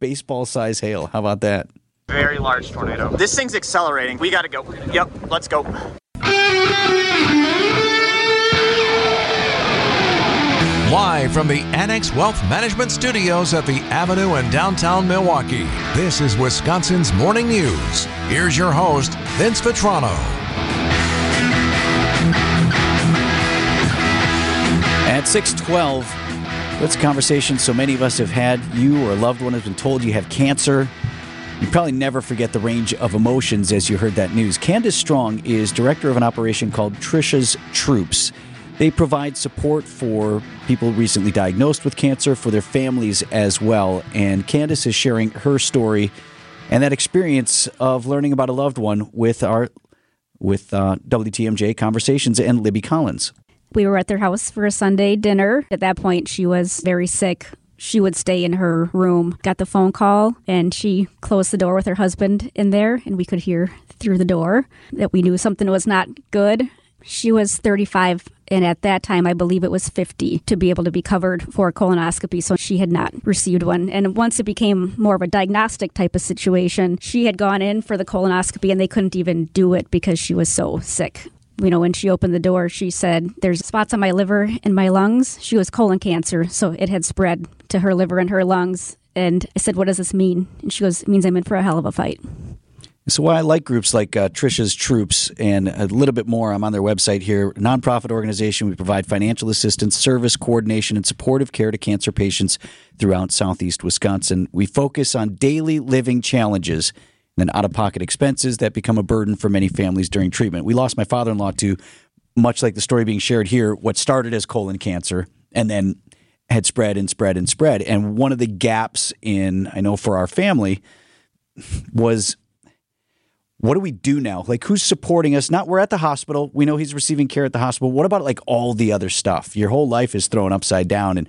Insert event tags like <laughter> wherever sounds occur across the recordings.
baseball size hail. How about that? Very large tornado. This thing's accelerating. We gotta go. Yep, let's go. Live from the Annex Wealth Management Studios at the Avenue in downtown Milwaukee, this is Wisconsin's Morning News. Here's your host, Vince Vitrano. At 612, what's a conversation so many of us have had? You or a loved one has been told you have cancer. You probably never forget the range of emotions as you heard that news. Candace Strong is director of an operation called Trisha's Troops. They provide support for people recently diagnosed with cancer, for their families as well. And Candace is sharing her story and that experience of learning about a loved one with our with uh, WTMJ conversations and Libby Collins. We were at their house for a Sunday dinner. At that point, she was very sick. She would stay in her room. Got the phone call, and she closed the door with her husband in there, and we could hear through the door that we knew something was not good. She was 35, and at that time, I believe it was 50 to be able to be covered for a colonoscopy. So she had not received one. And once it became more of a diagnostic type of situation, she had gone in for the colonoscopy and they couldn't even do it because she was so sick. You know, when she opened the door, she said, There's spots on my liver and my lungs. She was colon cancer, so it had spread to her liver and her lungs. And I said, What does this mean? And she goes, It means I'm in for a hell of a fight. So why I like groups like uh, Trisha's Troops and a little bit more. I'm on their website here. Nonprofit organization. We provide financial assistance, service coordination, and supportive care to cancer patients throughout Southeast Wisconsin. We focus on daily living challenges then out-of-pocket expenses that become a burden for many families during treatment. We lost my father-in-law to, much like the story being shared here, what started as colon cancer and then had spread and spread and spread. And one of the gaps in, I know for our family, was what do we do now? Like, who's supporting us? Not we're at the hospital. We know he's receiving care at the hospital. What about like all the other stuff? Your whole life is thrown upside down. And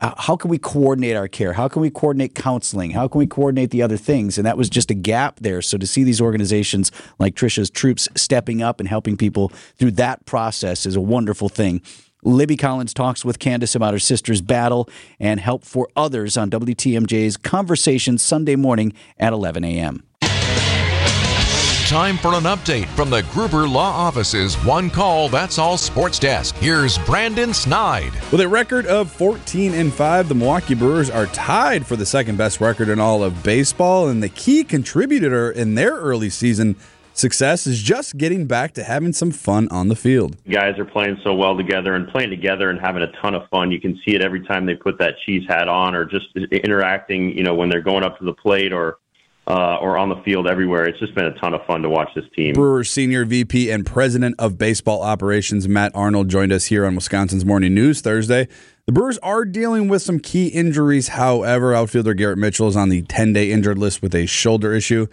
Uh, how can we coordinate our care? How can we coordinate counseling? How can we coordinate the other things? And that was just a gap there. So to see these organizations like Trisha's Troops stepping up and helping people through that process is a wonderful thing. Libby Collins talks with Candace about her sister's battle and help for others on WTMJ's Conversation Sunday morning at 11 a.m. Time for an update from the Gruber Law Office's One Call That's All Sports Desk. Here's Brandon Snide. With a record of 14 and 5, the Milwaukee Brewers are tied for the second best record in all of baseball, and the key contributor in their early season success is just getting back to having some fun on the field. Guys are playing so well together and playing together and having a ton of fun. You can see it every time they put that cheese hat on or just interacting, you know, when they're going up to the plate or uh, or on the field everywhere. It's just been a ton of fun to watch this team. Brewers senior VP and president of baseball operations Matt Arnold joined us here on Wisconsin's Morning News Thursday. The Brewers are dealing with some key injuries. However, outfielder Garrett Mitchell is on the 10 day injured list with a shoulder issue,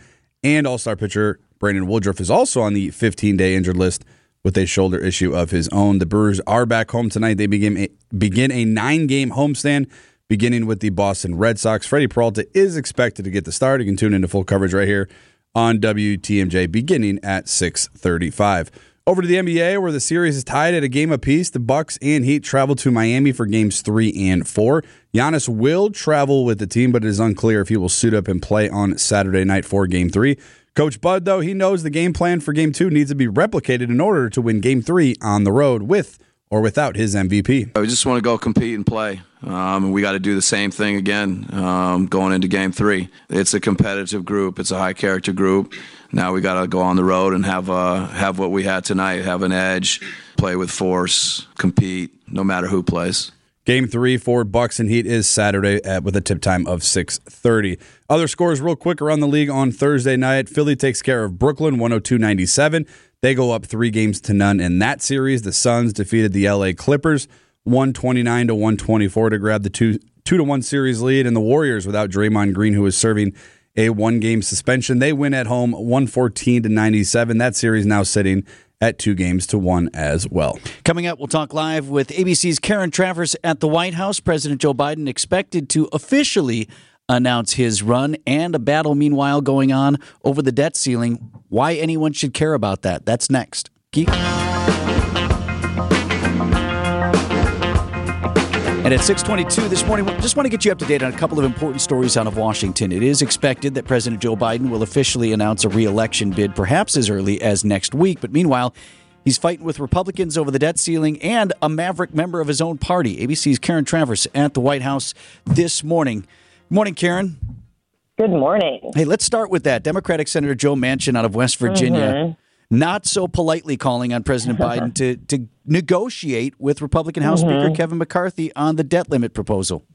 and all star pitcher Brandon Woodruff is also on the 15 day injured list with a shoulder issue of his own. The Brewers are back home tonight. They begin a, begin a nine game homestand beginning with the Boston Red Sox. Freddie Peralta is expected to get the start. You can tune into full coverage right here on WTMJ beginning at 6:35. Over to the NBA, where the series is tied at a game apiece. The Bucks and Heat travel to Miami for games three and four. Giannis will travel with the team, but it is unclear if he will suit up and play on Saturday night for game three. Coach Bud, though, he knows the game plan for game two needs to be replicated in order to win game three on the road with or without his MVP. I just want to go compete and play. Um, we got to do the same thing again um, going into game three. It's a competitive group, it's a high character group. Now we got to go on the road and have uh, have what we had tonight, have an edge, play with force, compete, no matter who plays. Game three for Bucks and Heat is Saturday at, with a tip time of 6.30. Other scores real quick around the league on Thursday night. Philly takes care of Brooklyn 102-97. They go up three games to none in that series. The Suns defeated the LA Clippers 129 to 124 to grab the two two to one series lead. And the Warriors, without Draymond Green, who is serving a one game suspension, they win at home 114 to 97. That series now sitting at two games to one as well. Coming up, we'll talk live with ABC's Karen Travers at the White House. President Joe Biden expected to officially announce his run and a battle meanwhile going on over the debt ceiling. Why anyone should care about that? That's next. Keep- And at 622 this morning, we just want to get you up to date on a couple of important stories out of Washington. It is expected that President Joe Biden will officially announce a reelection bid perhaps as early as next week. But meanwhile, he's fighting with Republicans over the debt ceiling and a maverick member of his own party. ABC's Karen Travers at the White House this morning. Good morning, Karen. Good morning. Hey, let's start with that. Democratic Senator Joe Manchin out of West Virginia. Mm-hmm not so politely calling on President <laughs> Biden to, to negotiate with Republican House mm-hmm. Speaker Kevin McCarthy on the debt limit proposal.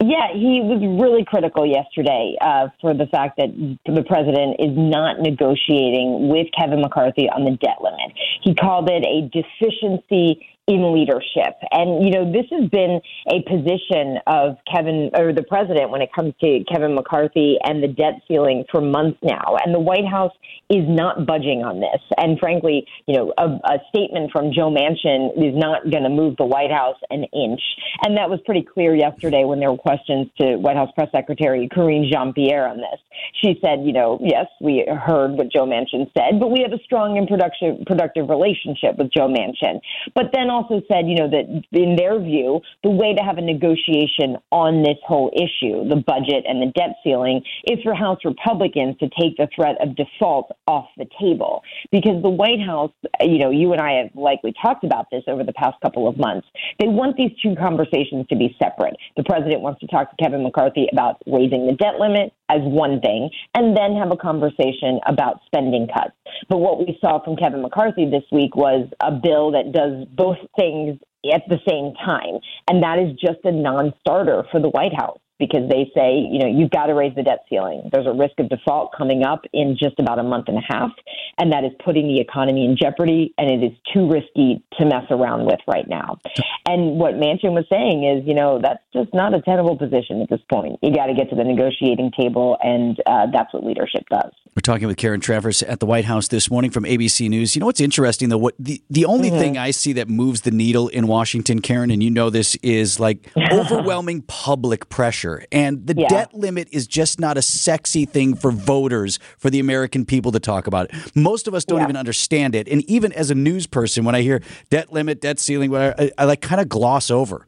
Yeah, he was really critical yesterday uh, for the fact that the president is not negotiating with Kevin McCarthy on the debt limit. He called it a deficiency in leadership. And, you know, this has been a position of Kevin or the president when it comes to Kevin McCarthy and the debt ceiling for months now. And the White House is not budging on this. And frankly, you know, a, a statement from Joe Manchin is not going to move the White House an inch. And that was pretty clear yesterday when there were questions to White House Press Secretary Karine Jean Pierre on this. She said, you know, yes, we heard what Joe Manchin said, but we have a strong and productive, productive relationship with Joe Manchin. But then also said, you know, that in their view, the way to have a negotiation on this whole issue, the budget and the debt ceiling, is for House Republicans to take the threat of default off the table. Because the White House, you know, you and I have likely talked about this over the past couple of months. They want these two conversations to be separate. The president wants to talk to Kevin McCarthy about raising the debt limit as one thing, and then have a conversation about spending cuts. But what we saw from Kevin McCarthy this week was a bill that does both things at the same time. And that is just a non starter for the White House because they say, you know, you've got to raise the debt ceiling. There's a risk of default coming up in just about a month and a half, and that is putting the economy in jeopardy, and it is too risky to mess around with right now. And what Manchin was saying is, you know, that's just not a tenable position at this point. You got to get to the negotiating table, and uh, that's what leadership does. We're talking with Karen Travers at the White House this morning from ABC News. You know what's interesting though? What the, the only mm-hmm. thing I see that moves the needle in Washington, Karen, and you know this, is like <laughs> overwhelming public pressure. And the yeah. debt limit is just not a sexy thing for voters, for the American people to talk about. It. Most of us don't yeah. even understand it. And even as a news person, when I hear debt limit, debt ceiling, whatever, I, I like kind of gloss over.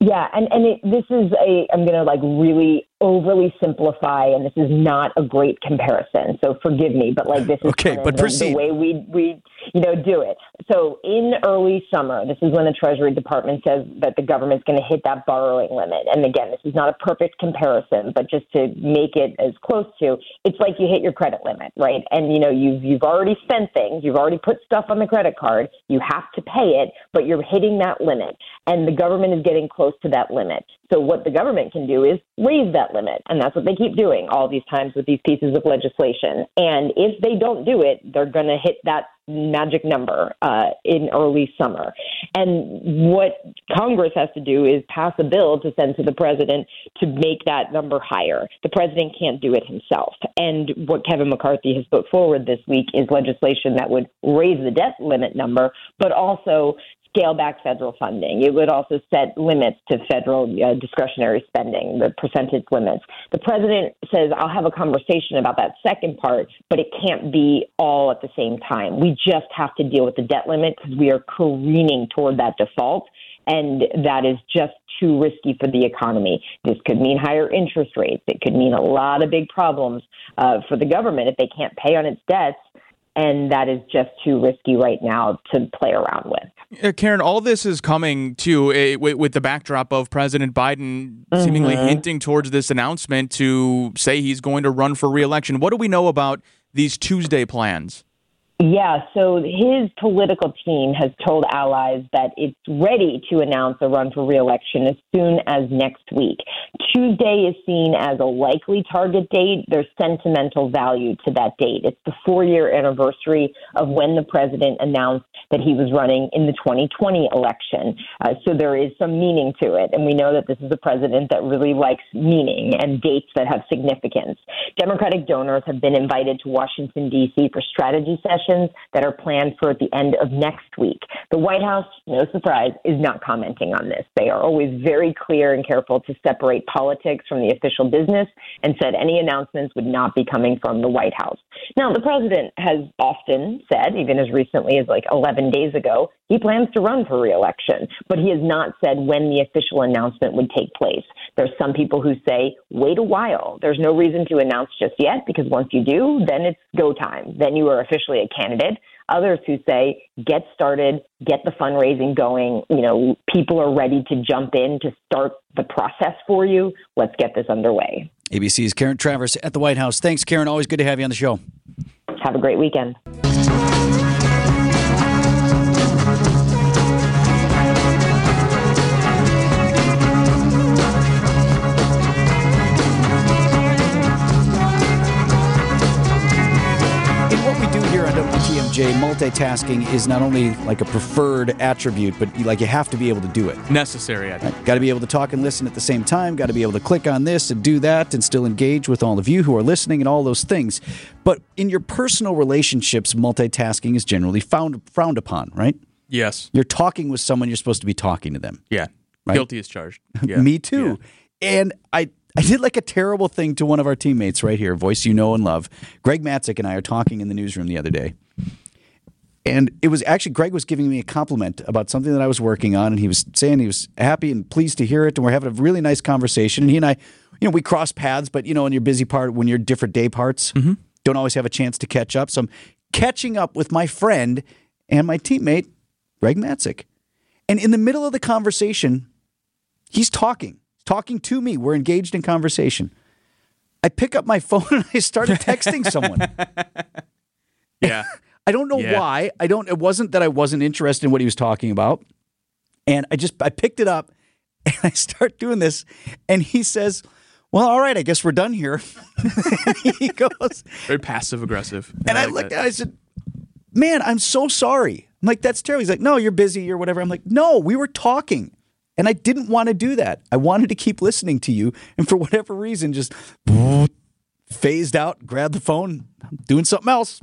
Yeah, and and it, this is a I'm going to like really overly simplify, and this is not a great comparison. So forgive me, but like this is okay, but the, proceed. the way we we you know do it. So in early summer, this is when the Treasury Department says that the government's going to hit that borrowing limit. And again, this is not a perfect comparison, but just to make it as close to, it's like you hit your credit limit, right? And you know you've you've already spent things, you've already put stuff on the credit card, you have to pay it, but you're hitting that limit, and the government is getting close to that limit. So what the government can do is raise that limit. And that's what they keep doing all these times with these pieces of legislation. And if they don't do it, they're going to hit that magic number uh, in early summer. And what Congress has to do is pass a bill to send to the president to make that number higher. The president can't do it himself. And what Kevin McCarthy has put forward this week is legislation that would raise the debt limit number, but also scale back federal funding. It would also set limits to federal uh, discretionary spending, the percentage limits. The president says, I'll have a conversation about that second part, but it can't be all at the same time. We just have to deal with the debt limit because we are careening toward that default. And that is just too risky for the economy. This could mean higher interest rates. It could mean a lot of big problems uh, for the government if they can't pay on its debts and that is just too risky right now to play around with. Uh, Karen, all this is coming to uh, with, with, the backdrop of President Biden mm-hmm. seemingly hinting towards this announcement to say he's going to run for reelection. What do we know about these Tuesday plans? Yeah, so his political team has told allies that it's ready to announce a run for reelection as soon as next week. Tuesday is seen as a likely target date. There's sentimental value to that date. It's the four year anniversary of when the president announced that he was running in the 2020 election. Uh, so there is some meaning to it. And we know that this is a president that really likes meaning and dates that have significance. Democratic donors have been invited to Washington, D.C. for strategy sessions elections that are planned for at the end of next week. The White House, no surprise, is not commenting on this. They are always very clear and careful to separate politics from the official business and said any announcements would not be coming from the White House. Now, the president has often said, even as recently as like 11 days ago, he plans to run for reelection, but he has not said when the official announcement would take place. There's some people who say, wait a while. There's no reason to announce just yet because once you do, then it's go time. Then you are officially a candidate. Others who say, get started, get the fundraising going. You know, people are ready to jump in to start the process for you. Let's get this underway. ABC's Karen Travers at the White House. Thanks, Karen. Always good to have you on the show. Have a great weekend. TMJ, multitasking is not only like a preferred attribute, but you, like you have to be able to do it. Necessary. I Right? Got to be able to talk and listen at the same time. Got to be able to click on this and do that, and still engage with all of you who are listening and all those things. But in your personal relationships, multitasking is generally found frowned upon, right? Yes. You're talking with someone. You're supposed to be talking to them. Yeah. Right? Guilty as charged. <laughs> Yeah. Me too. Yeah. And I I did like a terrible thing to one of our teammates right here, voice you know and love. Greg Matzek and I are talking in the newsroom the other day. And it was actually Greg was giving me a compliment about something that I was working on, and he was saying he was happy and pleased to hear it, and we're having a really nice conversation. And he and I, you know, we cross paths, but you know, in your busy part, when you're different day parts, mm-hmm. don't always have a chance to catch up. So I'm catching up with my friend and my teammate, Greg Matzek. And in the middle of the conversation, he's talking, talking to me. We're engaged in conversation. I pick up my <laughs> phone and I started texting someone. <laughs> yeah. <laughs> I don't know yeah. why. I don't. It wasn't that I wasn't interested in what he was talking about, and I just I picked it up and I start doing this, and he says, "Well, all right, I guess we're done here." he goes very passive aggressive, and I, I looked at. I said, "Man, I'm so sorry." I'm like, "That's terrible." He's like, "No, you're busy or whatever." I'm like, "No, we were talking." And I didn't want to do that. I wanted to keep listening to you. And for whatever reason, just phased out, grabbed the phone, doing something else.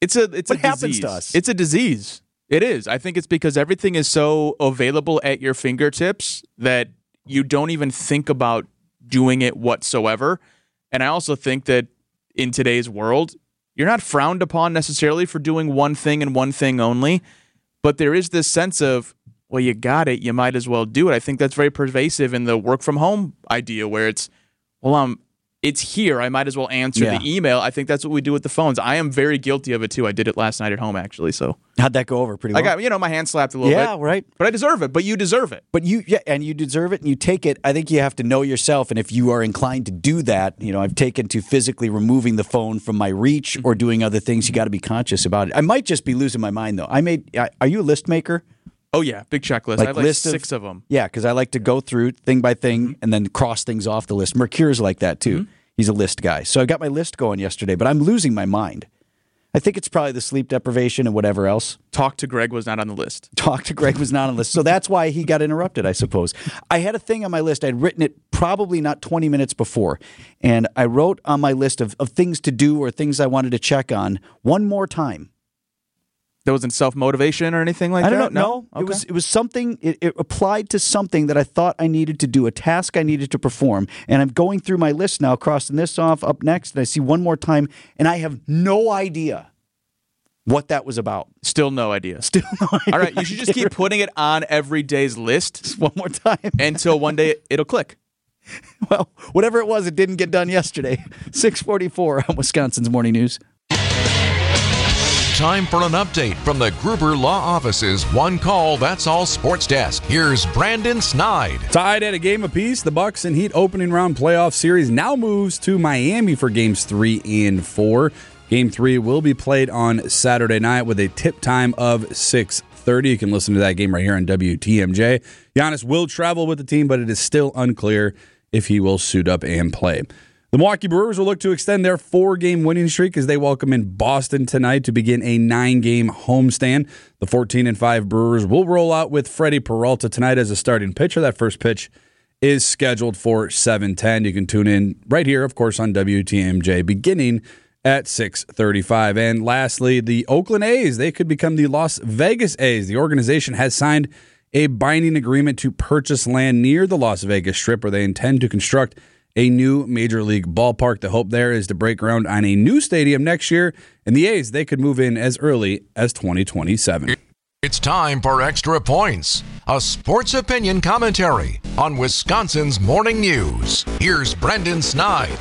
It's a it's what a happens disease. to us. It's a disease. It is. I think it's because everything is so available at your fingertips that you don't even think about doing it whatsoever. And I also think that in today's world, you're not frowned upon necessarily for doing one thing and one thing only, but there is this sense of, well, you got it, you might as well do it. I think that's very pervasive in the work from home idea where it's, well, I'm it's here. I might as well answer yeah. the email. I think that's what we do with the phones. I am very guilty of it too. I did it last night at home actually. So how'd that go over? Pretty well. I got you know my hand slapped a little yeah, bit. Yeah, right. But I deserve it. But you deserve it. But you yeah, and you deserve it, and you take it. I think you have to know yourself, and if you are inclined to do that, you know, I've taken to physically removing the phone from my reach mm-hmm. or doing other things. You got to be conscious about it. I might just be losing my mind though. I made. Are you a list maker? Oh yeah, big checklist. Like I have like six of, of, them. Yeah, because I like to go through thing by thing mm-hmm. and then cross things off the list. Mercure's like that too. Mm-hmm. He's a list guy. So I got my list going yesterday, but I'm losing my mind. I think it's probably the sleep deprivation and whatever else. Talk to Greg was not on the list. <laughs> Talk to Greg was not on the list. So that's why he got interrupted, I suppose. I had a thing on my list. I'd written it probably not 20 minutes before. And I wrote on my list of, of things to do or things I wanted to check on one more time. That wasn't self motivation or anything like that. I don't know. No, okay. it was it was something. It, it, applied to something that I thought I needed to do, a task I needed to perform. And I'm going through my list now, crossing this off, up next, and I see one more time, and I have no idea what that was about. Still no idea. <laughs> Still no idea. All right, you <laughs> should just keep putting it on every day's list just one more time until one day <laughs> it'll click. Well, whatever it was, it didn't get done yesterday. 644 on Wisconsin's Morning News. Time for an update from the Gruber Law Office's One Call That's All Sports Desk. Here's Brandon Snide. Tied at a game apiece, the Bucks and Heat opening round playoff series now moves to Miami for games three and four. Game three will be played on Saturday night with a tip time of six thirty. You can listen to that game right here on WTMJ. Giannis will travel with the team, but it is still unclear if he will suit up and play. The Milwaukee Brewers will look to extend their four game winning streak as they welcome in Boston tonight to begin a nine game homestand. The 14 and 5 Brewers will roll out with Freddie Peralta tonight as a starting pitcher. That first pitch is scheduled for 7:10. You can tune in right here, of course, on WTMJ beginning at 6:35. And lastly, the Oakland A's, they could become the Las Vegas A's. The organization has signed a binding agreement to purchase land near the Las Vegas Strip where they intend to construct a new major league ballpark. The hope there is to break ground on a new stadium next year, and the A's they could move in as early as 2027. It's time for Extra Points, a sports opinion commentary on Wisconsin's morning news. Here's Brendan Snide.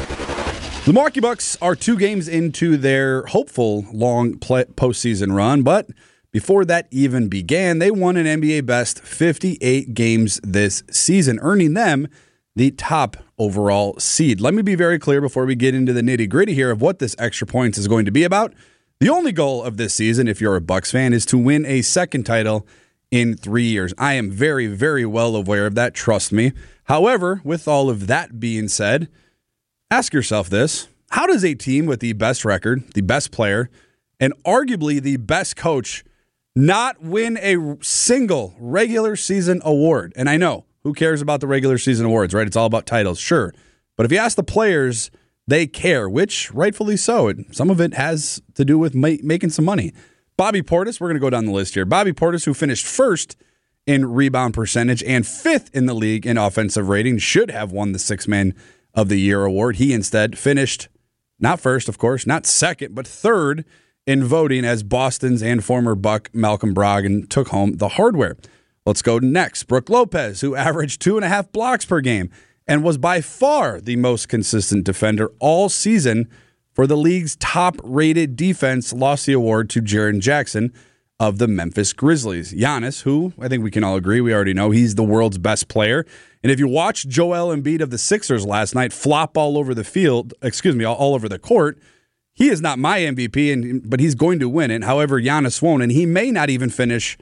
The Milwaukee Bucks are two games into their hopeful long play- postseason run, but before that even began, they won an NBA best 58 games this season, earning them the top overall seed. Let me be very clear before we get into the nitty gritty here of what this extra points is going to be about. The only goal of this season, if you're a Bucks fan, is to win a second title in three years. I am very, very well aware of that. Trust me. However, with all of that being said, ask yourself this: How does a team with the best record, the best player, and arguably the best coach not win a single regular season award? And I know who cares about the regular season awards, right? It's all about titles, sure. But if you ask the players they care, which rightfully so. Some of it has to do with ma- making some money. Bobby Portis, we're going to go down the list here. Bobby Portis, who finished first in rebound percentage and fifth in the league in offensive rating, should have won the Six Man of the Year award. He instead finished not first, of course, not second, but third in voting as Boston's and former Buck Malcolm Brogdon took home the hardware. Let's go next. Brook Lopez, who averaged two and a half blocks per game and was by far the most consistent defender all season for the league's top rated defense, lost the award to Jaren Jackson of the Memphis Grizzlies. Giannis, who I think we can all agree, we already know he's the world's best player. And if you watch Joel Embiid of the Sixers last night flop all over the field, excuse me, all over the court, he is not my MVP, and but he's going to win it. However, Giannis won't, and he may not even finish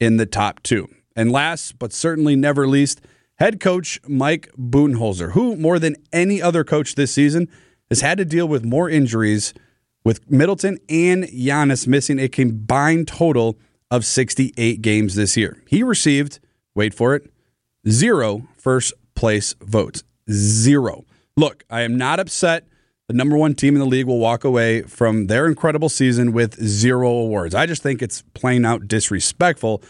in the top two. And last, but certainly never least, Head coach Mike Budenholzer, who more than any other coach this season has had to deal with more injuries, with Middleton and Giannis missing a combined total of 68 games this year. He received, wait for it, zero first place votes. Zero. Look, I am not upset. The number one team in the league will walk away from their incredible season with zero awards. I just think it's plain out disrespectful.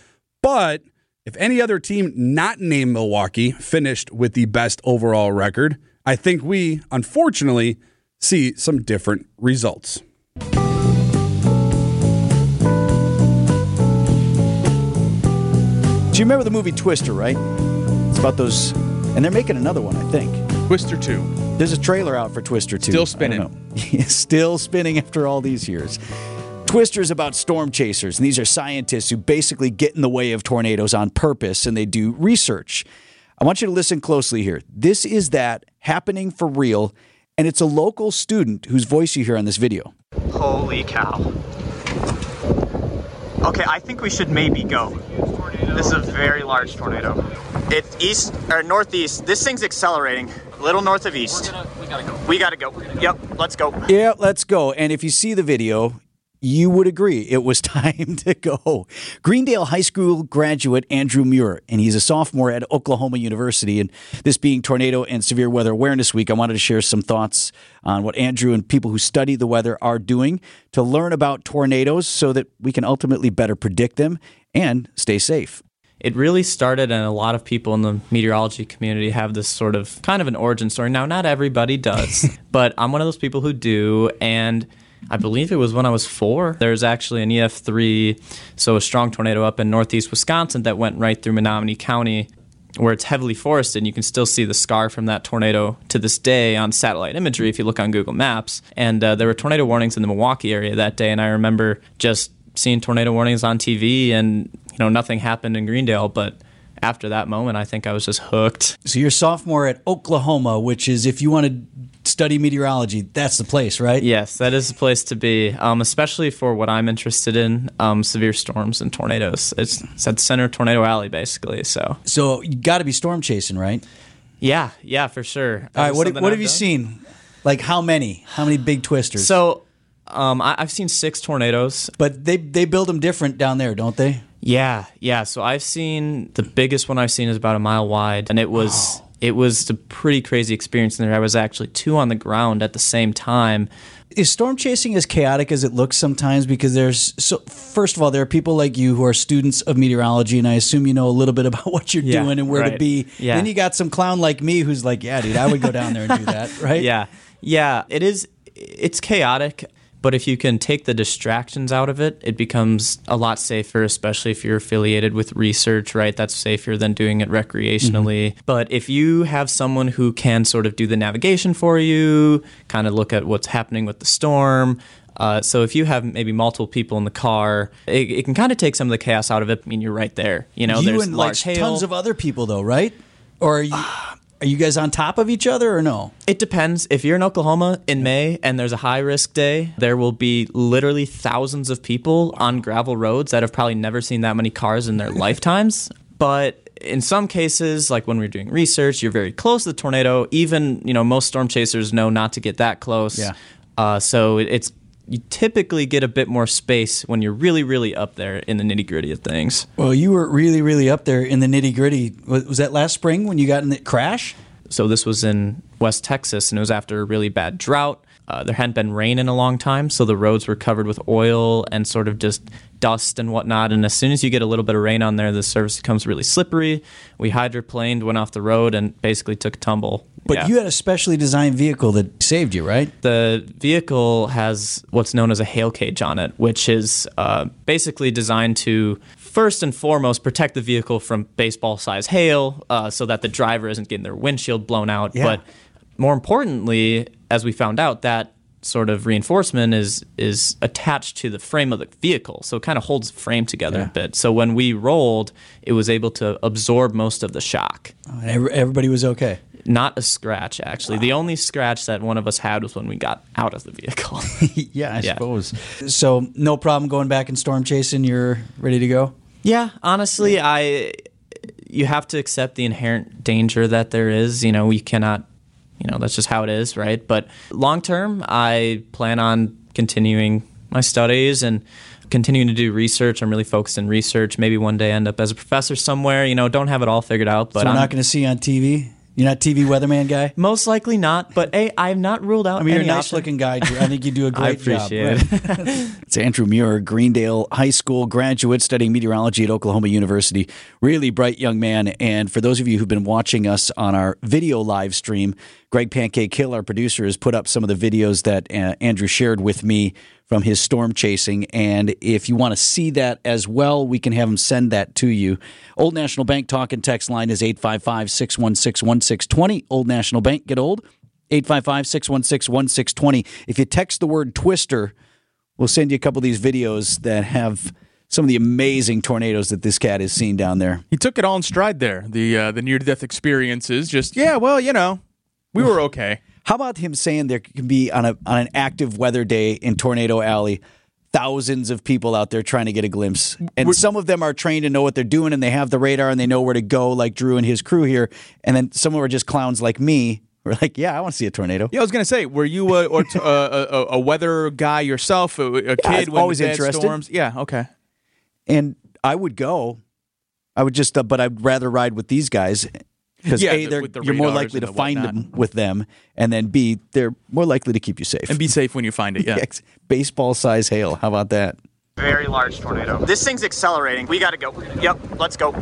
But if any other team not named Milwaukee finished with the best overall record, I think we, unfortunately, see some different results. Do you remember the movie Twister, right? It's about those, and they're making another one, I think. Twister 2. There's a trailer out for Twister 2. Still spinning. <laughs> Still spinning after all these years. Twister's about storm chasers, and these are scientists who basically get in the way of tornadoes on purpose and they do research. I want you to listen closely here. This is that happening for real, and it's a local student whose voice you hear on this video. Holy cow. Okay, I think we should maybe go. This is a very large tornado. It's east or northeast. This thing's accelerating. A little north of east. Gonna, we gotta go. We gotta go. Yep, let's go. Yeah, let's go. And if you see the video, you would agree it was <laughs> time to go. Greendale High School graduate Andrew Muir, and he's a sophomore at Oklahoma University. And this being Tornado and Severe Weather Awareness Week, I wanted to share some thoughts on what Andrew and people who study the weather are doing to learn about tornadoes so that we can ultimately better predict them and stay safe it really started and a lot of people in the meteorology community have this sort of kind of an origin story now not everybody does <laughs> but i'm one of those people who do and I believe it was when I was four. There's actually an EF3, so a strong tornado up in northeast Wisconsin that went right through Menominee County where it's heavily forested and you can still see the scar from that tornado to this day on satellite imagery if you look on Google Maps. And uh, there were tornado warnings in the Milwaukee area that day, and I remember just seeing tornado warnings on TV and you know nothing happened in Greendale, but after that moment, I think I was just hooked. So you're sophomore at Oklahoma, which is if you want to study meteorology, that's the place, right? Yes, that is the place to be, um, especially for what I'm interested in um, severe storms and tornadoes. It's, it's at Center Tornado Alley, basically. So, so you got to be storm chasing, right? Yeah, yeah, for sure. All right, what, what have you seen? Like how many? How many big twisters? So, um, I, have seen six tornadoes, but they they build them different down there, don't they? Yeah, yeah. So I've seen the biggest one I've seen is about a mile wide, and it was it was a pretty crazy experience in there. I was actually two on the ground at the same time. Is storm chasing as chaotic as it looks sometimes? Because there's so first of all, there are people like you who are students of meteorology, and I assume you know a little bit about <laughs> what you're yeah, doing and where right. to be. Yeah. Then you got some clown like me who's like, "Yeah, dude, I would go down there and do that." <laughs> Right? Yeah, yeah. It is. It's chaotic But if you can take the distractions out of it, it becomes a lot safer, especially if you're affiliated with research, right? That's safer than doing it recreationally. Mm-hmm. But if you have someone who can sort of do the navigation for you, kind of look at what's happening with the storm, uh, so if you have maybe multiple people in the car, it, it can kind of take some of the chaos out of it. I mean, you're right there. You know, you there's and like hail. tons of other people though, right? Or are you are you guys on top of each other or no? It depends. If you're in Oklahoma in May and there's a high risk day, there will be literally thousands of people on gravel roads that have probably never seen that many cars in their <laughs> lifetimes. But in some cases, like when we're doing research, you're very close to the tornado. Even you know most storm chasers know not to get that close. Yeah. Uh, so it's you typically get a bit more space when you're really, really up there in the nitty gritty of things. Well, you were really, really up there in the nitty gritty. Was that last spring when you got in the crash? So this was in West Texas, and it was after a really bad drought. Uh, there hadn't been rain in a long time, so the roads were covered with oil and sort of just dust and whatnot. And as soon as you get a little bit of rain on there, the surface becomes really slippery. We hydroplaned, went off the road, and basically took a tumble. But Yeah. you had a specially designed vehicle that saved you, right? The vehicle has what's known as a hail cage on it, which is uh, basically designed to first and foremost protect the vehicle from baseball size hail uh, so that the driver isn't getting their windshield blown out. Yeah. But more importantly, as we found out, that sort of reinforcement is is attached to the frame of the vehicle so it kind of holds the frame together Yeah. a bit so when we rolled it was able to absorb most of the shock oh, every- everybody was okay. not a scratch actually the only scratch that one of us had was when we got out of the vehicle <laughs> yeah, I Yeah. suppose. So no problem going back and storm chasing. You're ready to go. Yeah, honestly, I you have to accept the inherent danger that there is. You know, we cannot, you know, that's just how it is, right? But long term, I plan on continuing my studies and continuing to do research. I'm really focused in research. Maybe one day end up as a professor somewhere. You know, don't have it all figured out, but so we're I'm not going to see you on TV. You're not TV weatherman guy. most likely not. But hey, I've not ruled out. I mean, you're a nice looking guy. Drew. I think you do a <laughs> great I appreciate job. Right. <laughs> it's Andrew Muir, Greendale High School graduate studying meteorology at Oklahoma University. Really bright young man. And for those of you who've been watching us on our video live stream, Greg Pancake Hill, our producer, has put up some of the videos that uh, Andrew shared with me from his storm chasing. And if you want to see that as well, we can have him send that to you. Old National Bank talk and text line is 855 616 1620. Old National Bank, get old. 855 616 1620. If you text the word twister, we'll send you a couple of these videos that have some of the amazing tornadoes that this cat has seen down there. He took it all in stride there. The uh, the near death experiences. Just yeah, well, you know, we were okay. How about him saying there can be on a on an active weather day in Tornado Alley thousands of people out there trying to get a glimpse. And some of them are trained to know what they're doing and they have the radar and they know where to go like Drew and his crew here. And then some of them are just clowns like me. We're like, yeah, I want to see a tornado. Yeah, I was gonna say, were you a, or t- a, a, a weather guy yourself? A, a kid when always interested. storms? Yeah, okay. and I would go. I would just, uh, but I'd rather ride with these guys because Yeah, a, they're, the you're more likely to the find whatnot. them with them, and then b they're more likely to keep you safe. And be safe when you find it. <laughs> Yeah. Yes, baseball size hail. How about that? Very large tornado. This thing's accelerating. We gotta go. Yep, let's go.